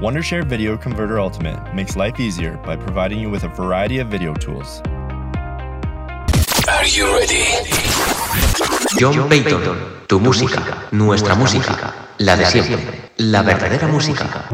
Wondershare Video Converter Ultimate makes life easier by providing you with a variety of video tools. Are you ready? John Patton, tu música, nuestra música, la de siempre, la verdadera música.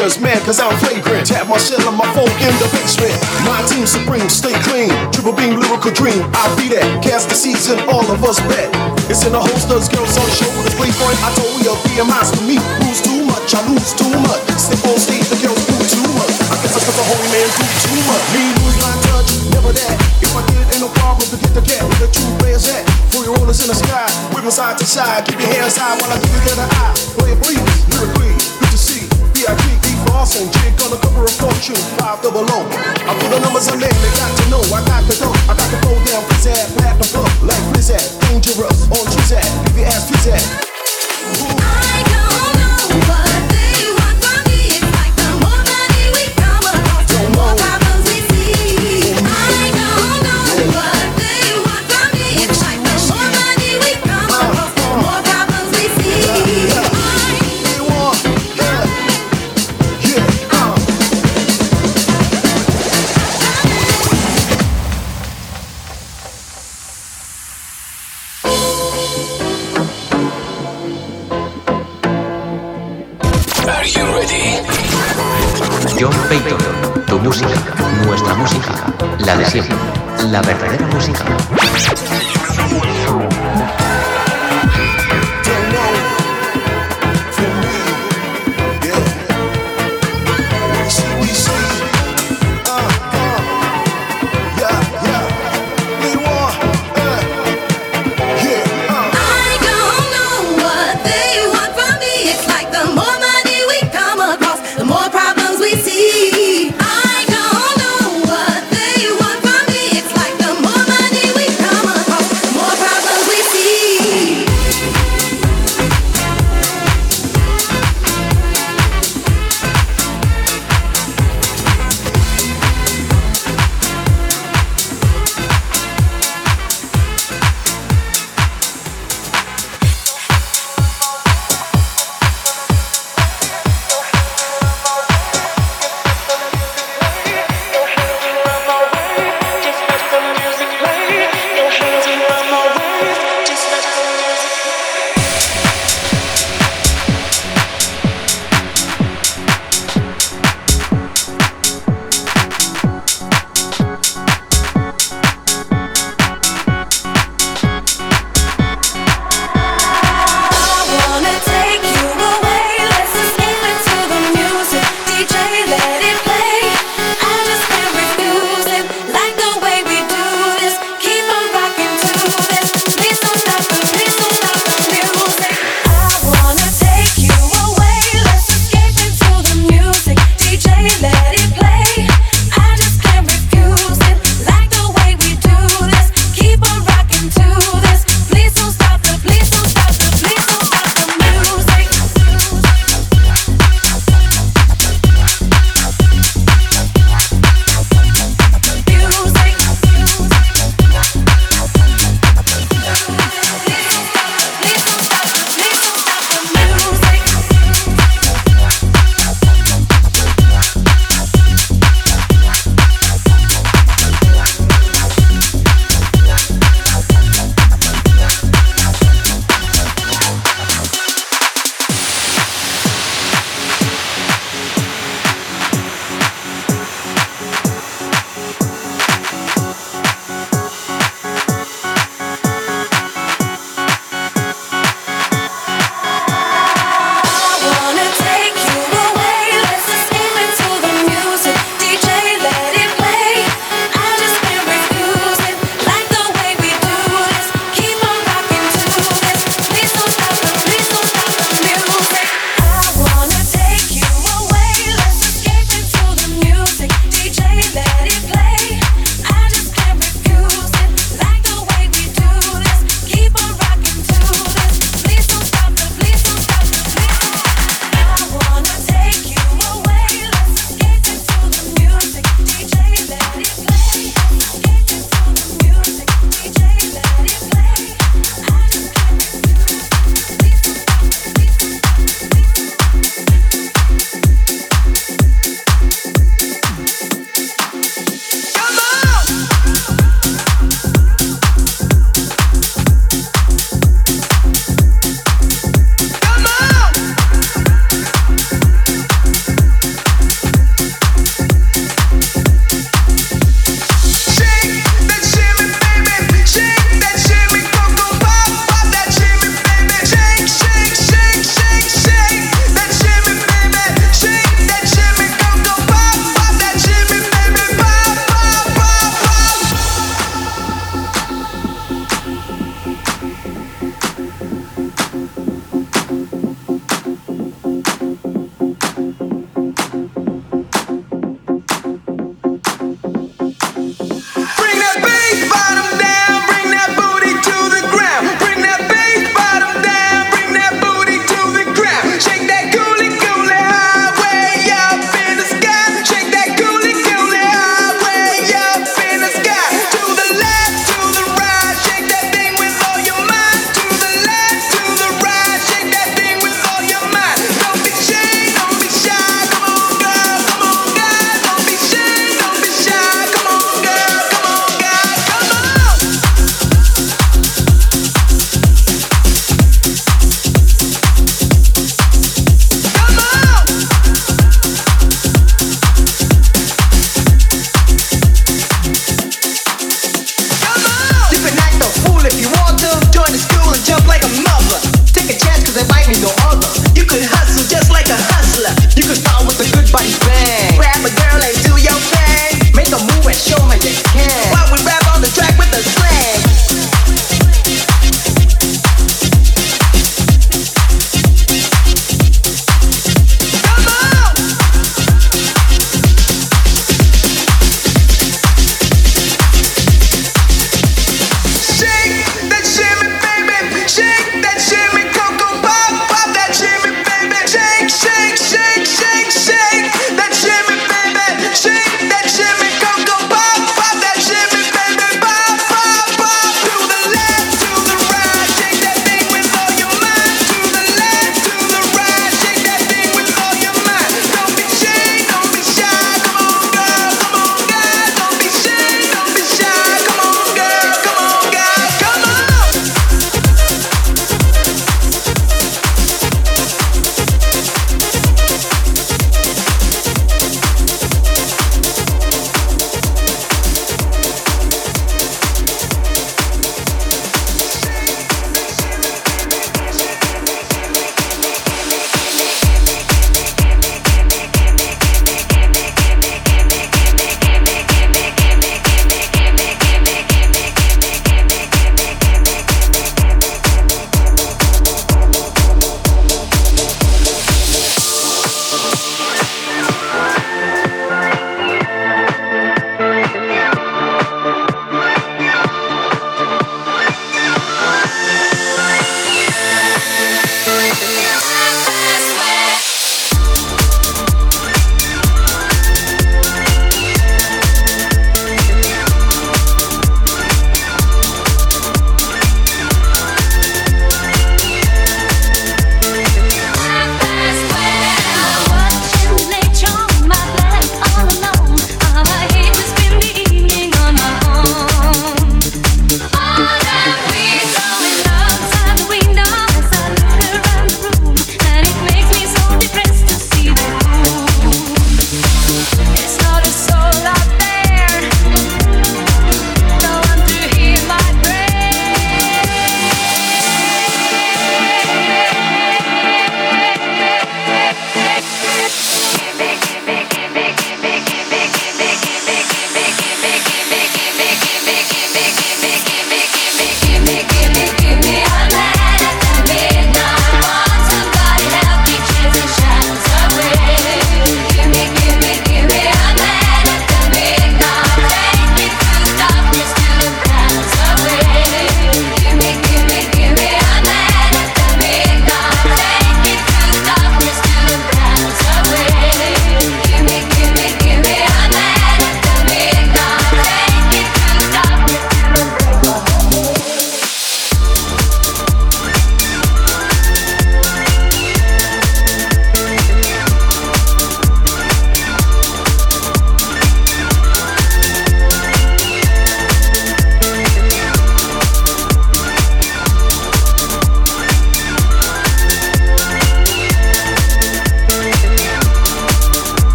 managers mad cause I'm flagrant. Tap my shell on my phone in the basement. My team supreme, stay clean. Triple beam, lyrical dream. I'll be that. Cast the season, all of us bet. It's in the holsters, girls on shoulders. Playboy, I told ya, BMI's for me. Lose too much, I lose too much. Step on stage, the girls do too much. I guess I cut the holy man do too much. Me lose my touch, never that. If I did, ain't no problem to get the cat. The truth where's that? Throw your rollers in the sky, whipping side to side. Keep your hands high while I give you the eye. Play please, lyrically. VIP, Keith Lawson, chick on a cover of Fortune, five double O. I put the numbers on them, they got to know. I got the dough, I got the go down, pizzazz, platinum pump, like Blizzard, dangerous, on Trizad, leave your ass pizzazz. Nuestra música, la de siempre, la verdadera música.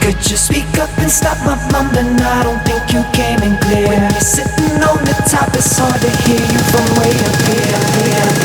Could you speak up and stop my mumbling? I don't think you came in clear. When you're sitting on the top, it's hard to hear you from way up here.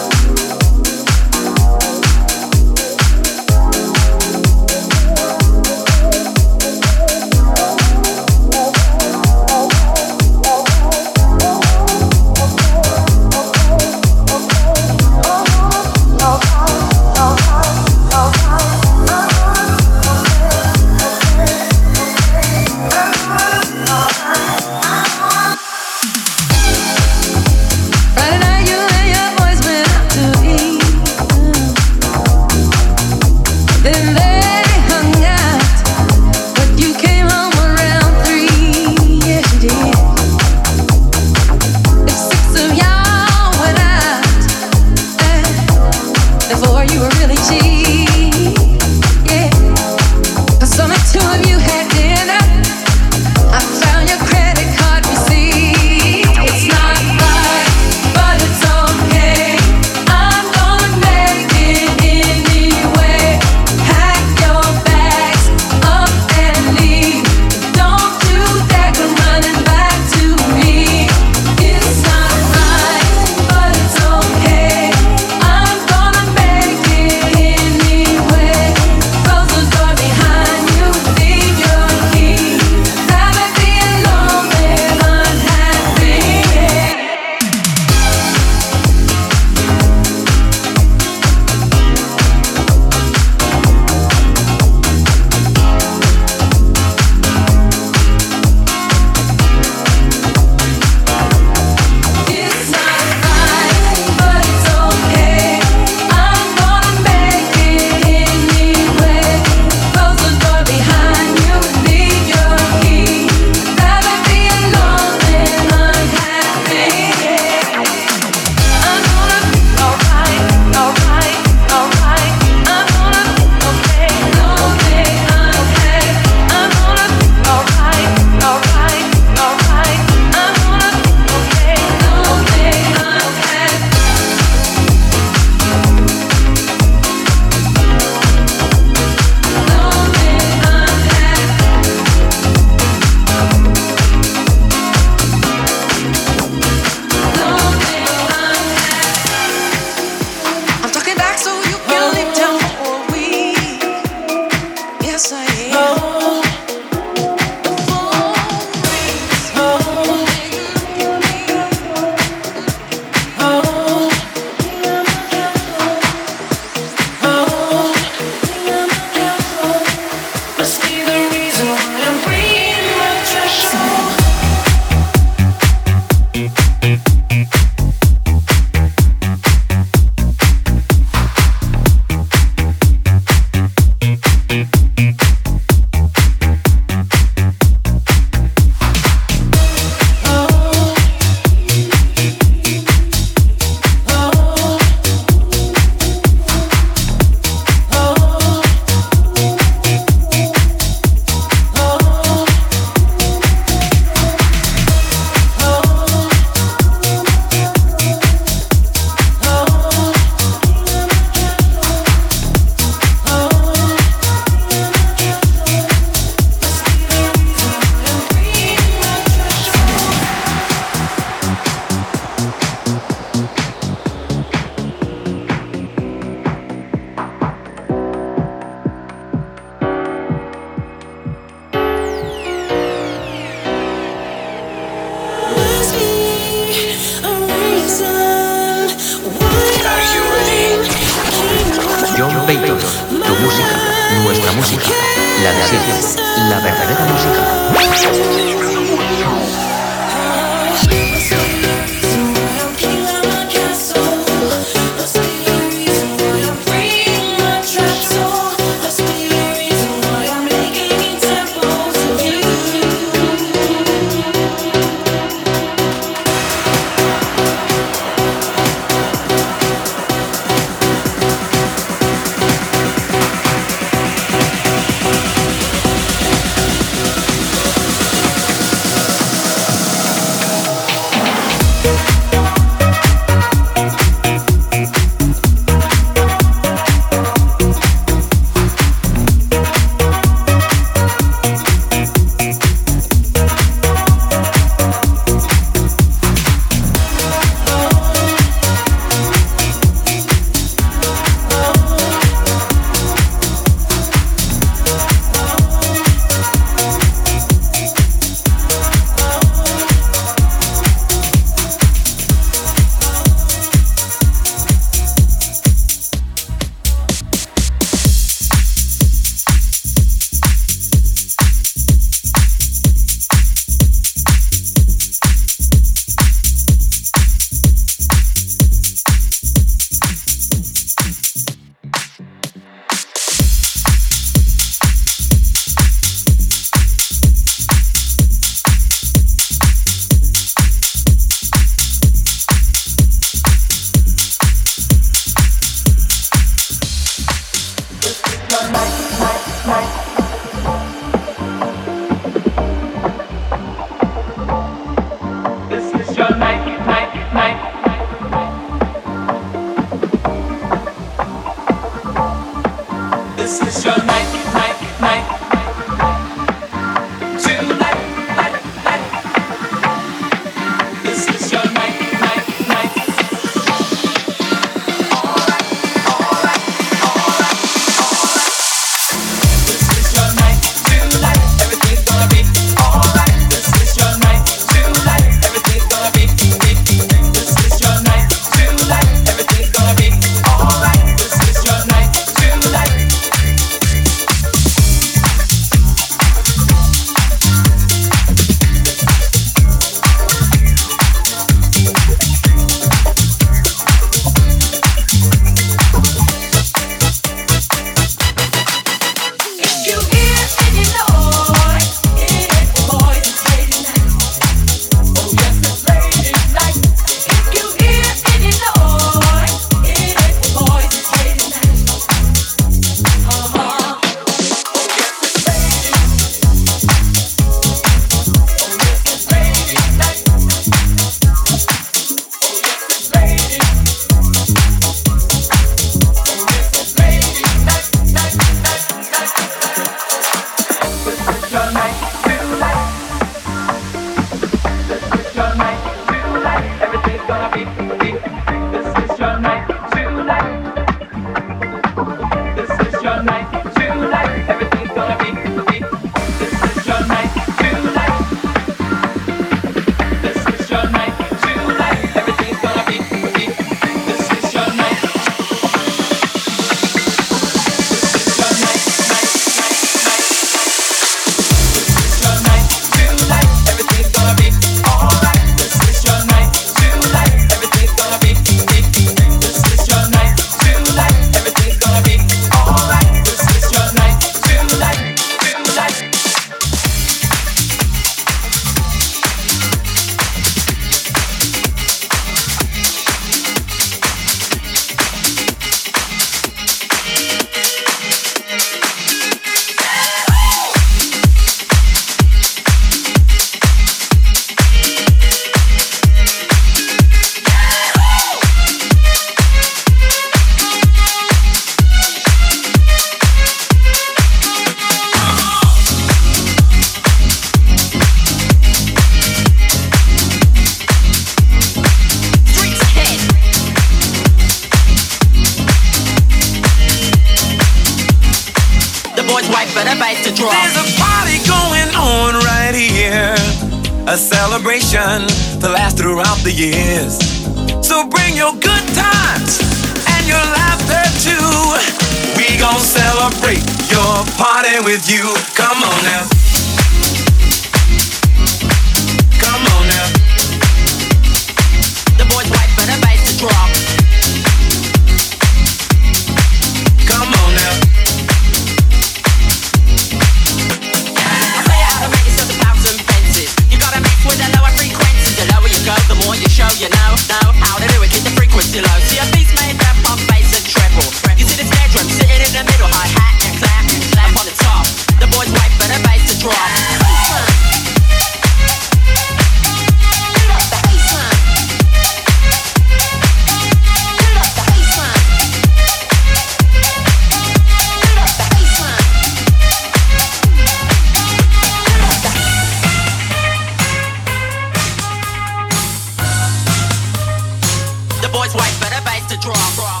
The bass to drop.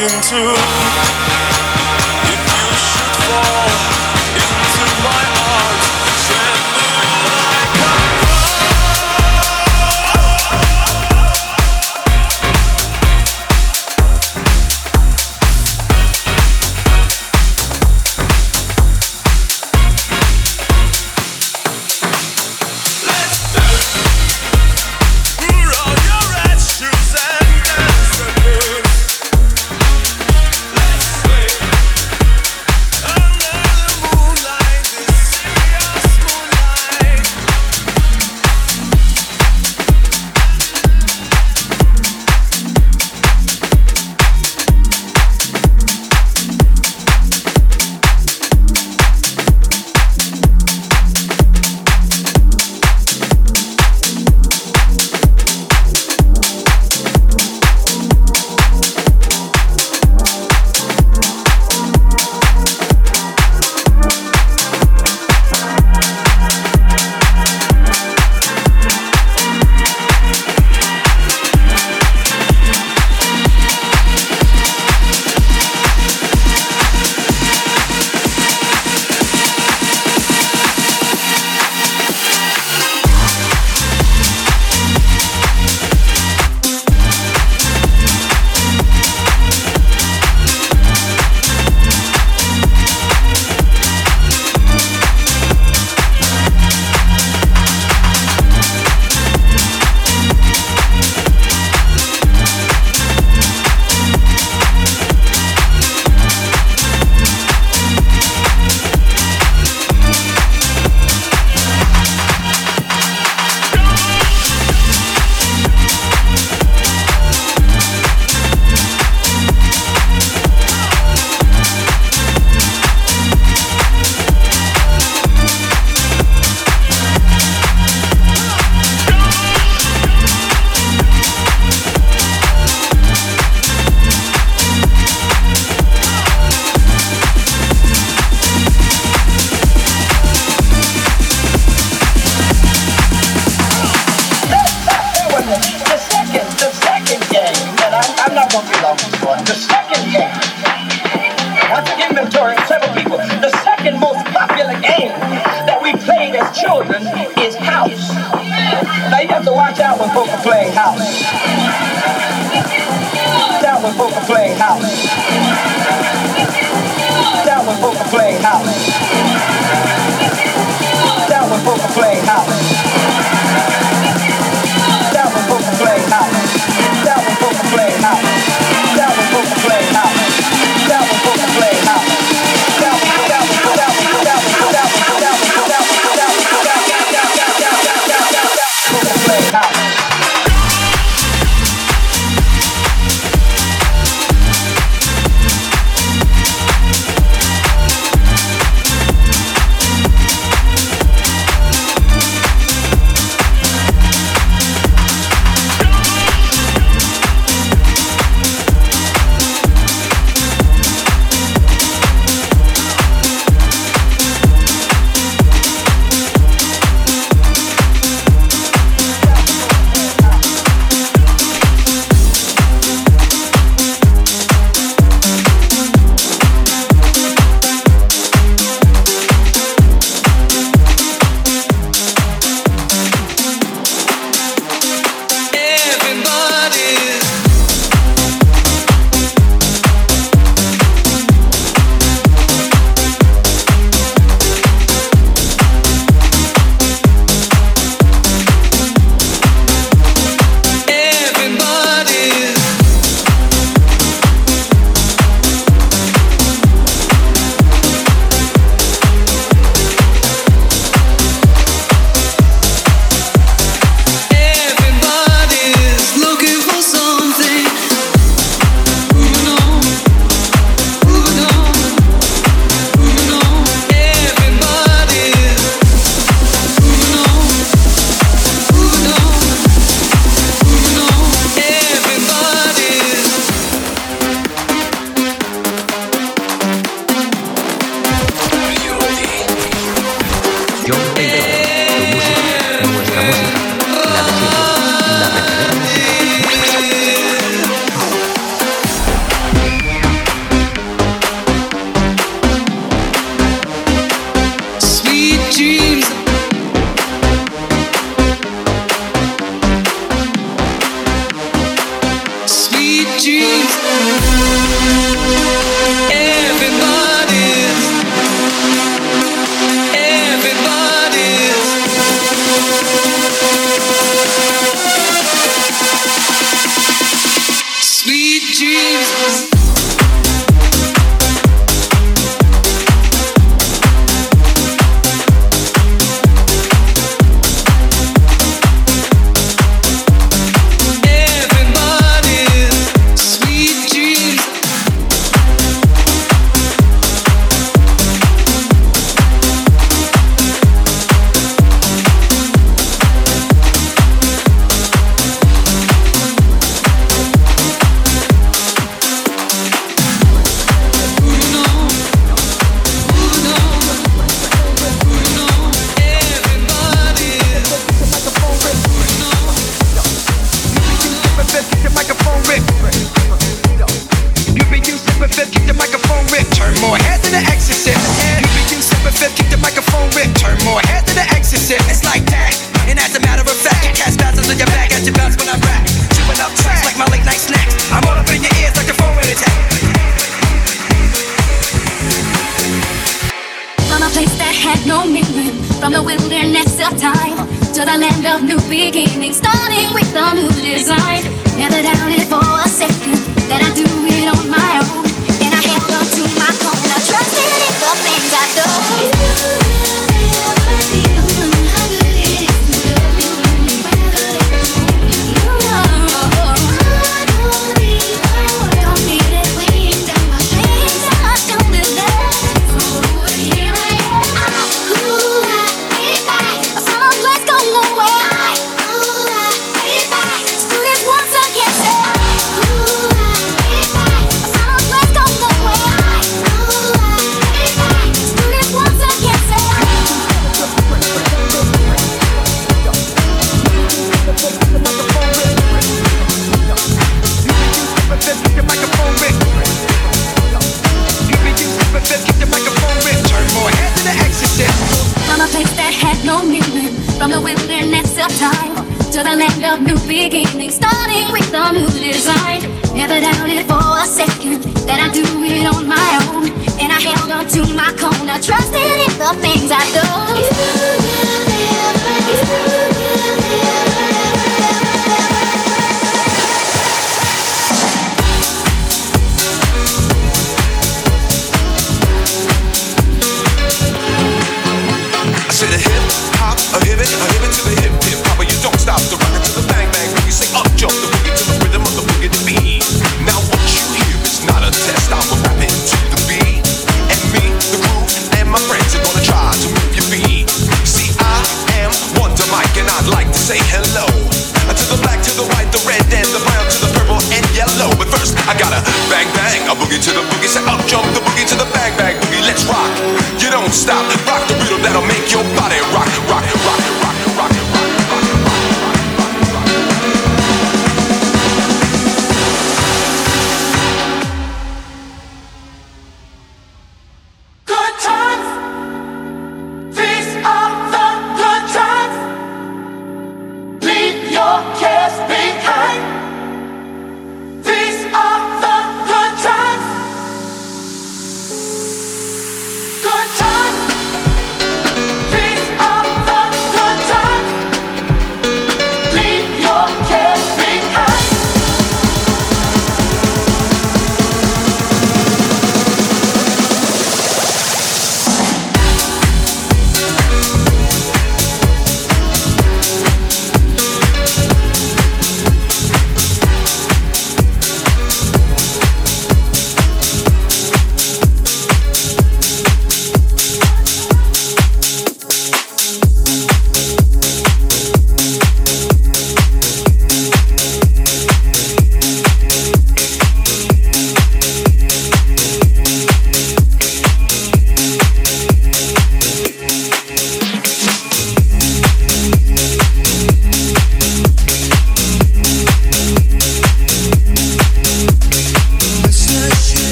Heart